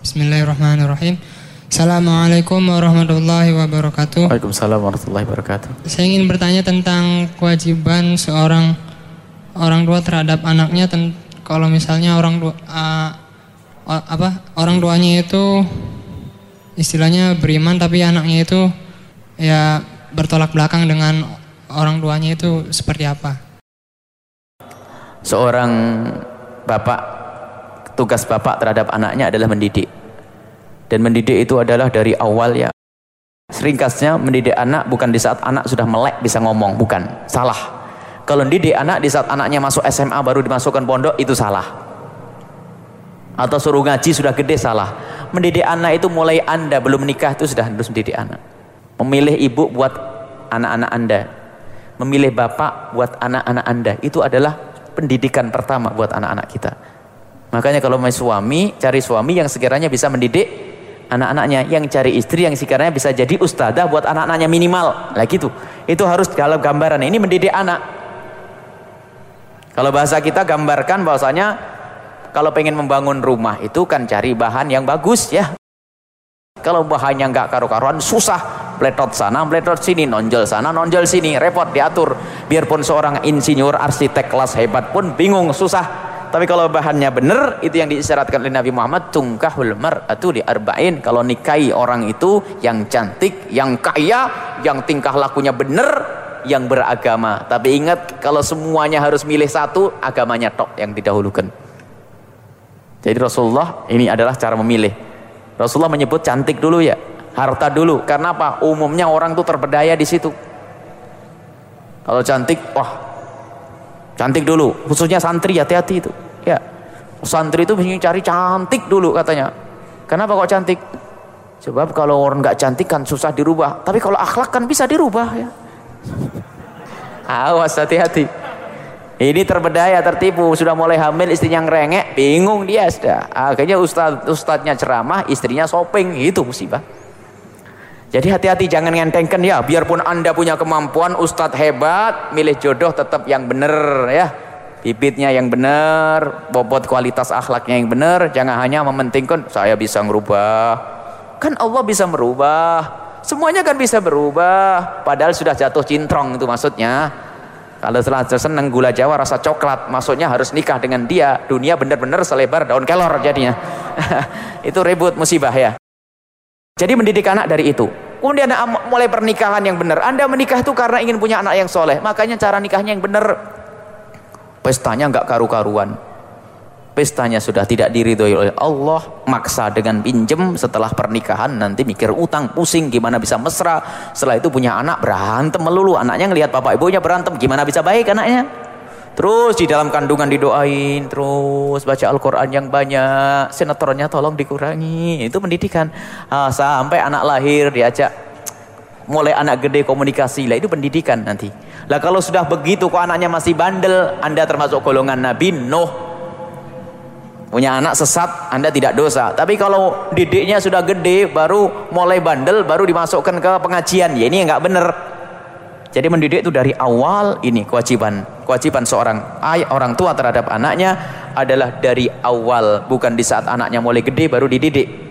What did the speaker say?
Bismillahirrahmanirrahim. Assalamualaikum warahmatullahi wabarakatuh. Waalaikumsalam warahmatullahi wabarakatuh. Saya ingin bertanya tentang kewajiban seorang orang tua terhadap anaknya ten- kalau misalnya orang tua uh, apa orang tuanya itu istilahnya beriman tapi anaknya itu ya bertolak belakang dengan orang tuanya itu seperti apa? Seorang bapak tugas bapak terhadap anaknya adalah mendidik. Dan mendidik itu adalah dari awal ya. Seringkasnya mendidik anak bukan di saat anak sudah melek bisa ngomong, bukan. Salah. Kalau mendidik anak di saat anaknya masuk SMA baru dimasukkan pondok itu salah. Atau suruh ngaji sudah gede salah. Mendidik anak itu mulai Anda belum menikah itu sudah harus mendidik anak. Memilih ibu buat anak-anak Anda. Memilih bapak buat anak-anak Anda. Itu adalah pendidikan pertama buat anak-anak kita. Makanya kalau mau suami, cari suami yang sekiranya bisa mendidik anak-anaknya. Yang cari istri yang sekiranya bisa jadi ustazah buat anak-anaknya minimal. Lah gitu. Itu harus dalam gambaran. Ini mendidik anak. Kalau bahasa kita gambarkan bahwasanya kalau pengen membangun rumah itu kan cari bahan yang bagus ya. Kalau bahannya nggak karu-karuan susah, pletot sana, pletot sini, nonjol sana, nonjol sini, repot diatur. Biarpun seorang insinyur arsitek kelas hebat pun bingung, susah. Tapi kalau bahannya benar, itu yang diisyaratkan oleh Nabi Muhammad, tungkahul mar'atu di arba'in. Kalau nikahi orang itu yang cantik, yang kaya, yang tingkah lakunya benar, yang beragama. Tapi ingat, kalau semuanya harus milih satu, agamanya tok yang didahulukan. Jadi Rasulullah ini adalah cara memilih. Rasulullah menyebut cantik dulu ya, harta dulu. Karena apa? Umumnya orang tuh terberdaya di situ. Kalau cantik, wah, cantik dulu. Khususnya santri hati-hati itu. Ya, santri itu cari cantik dulu katanya. Kenapa kok cantik? Sebab kalau orang nggak cantik kan susah dirubah. Tapi kalau akhlak kan bisa dirubah ya. Awas hati-hati. Ini terbedaya, tertipu, sudah mulai hamil istrinya ngerengek, bingung dia sudah. Akhirnya ustad ustadznya ceramah, istrinya shopping, itu musibah. Jadi hati-hati jangan ngentengkan ya, biarpun anda punya kemampuan, ustadz hebat, milih jodoh tetap yang benar ya. Bibitnya yang benar, bobot kualitas akhlaknya yang benar, jangan hanya mementingkan saya bisa merubah. Kan Allah bisa merubah, semuanya kan bisa berubah, padahal sudah jatuh cintrong itu maksudnya. Kalau setelah seneng gula jawa rasa coklat, maksudnya harus nikah dengan dia. Dunia benar-benar selebar daun kelor jadinya. itu ribut musibah ya. Jadi mendidik anak dari itu. Kemudian mulai pernikahan yang benar. Anda menikah itu karena ingin punya anak yang soleh. Makanya cara nikahnya yang benar. Pestanya nggak karu-karuan. Pestanya sudah tidak diridhoi oleh Allah. Maksa dengan pinjem setelah pernikahan. Nanti mikir utang, pusing. Gimana bisa mesra. Setelah itu punya anak berantem melulu. Anaknya ngelihat bapak ibunya berantem. Gimana bisa baik anaknya. Terus di dalam kandungan didoain. Terus baca Al-Quran yang banyak. Sinetronnya tolong dikurangi. Itu pendidikan. Ah, sampai anak lahir diajak. Mulai anak gede komunikasi. Lah itu pendidikan nanti. Lah kalau sudah begitu kok anaknya masih bandel. Anda termasuk golongan Nabi Nuh punya anak sesat anda tidak dosa tapi kalau didiknya sudah gede baru mulai bandel baru dimasukkan ke pengajian ya ini nggak benar jadi mendidik itu dari awal ini kewajiban kewajiban seorang ayah orang tua terhadap anaknya adalah dari awal bukan di saat anaknya mulai gede baru dididik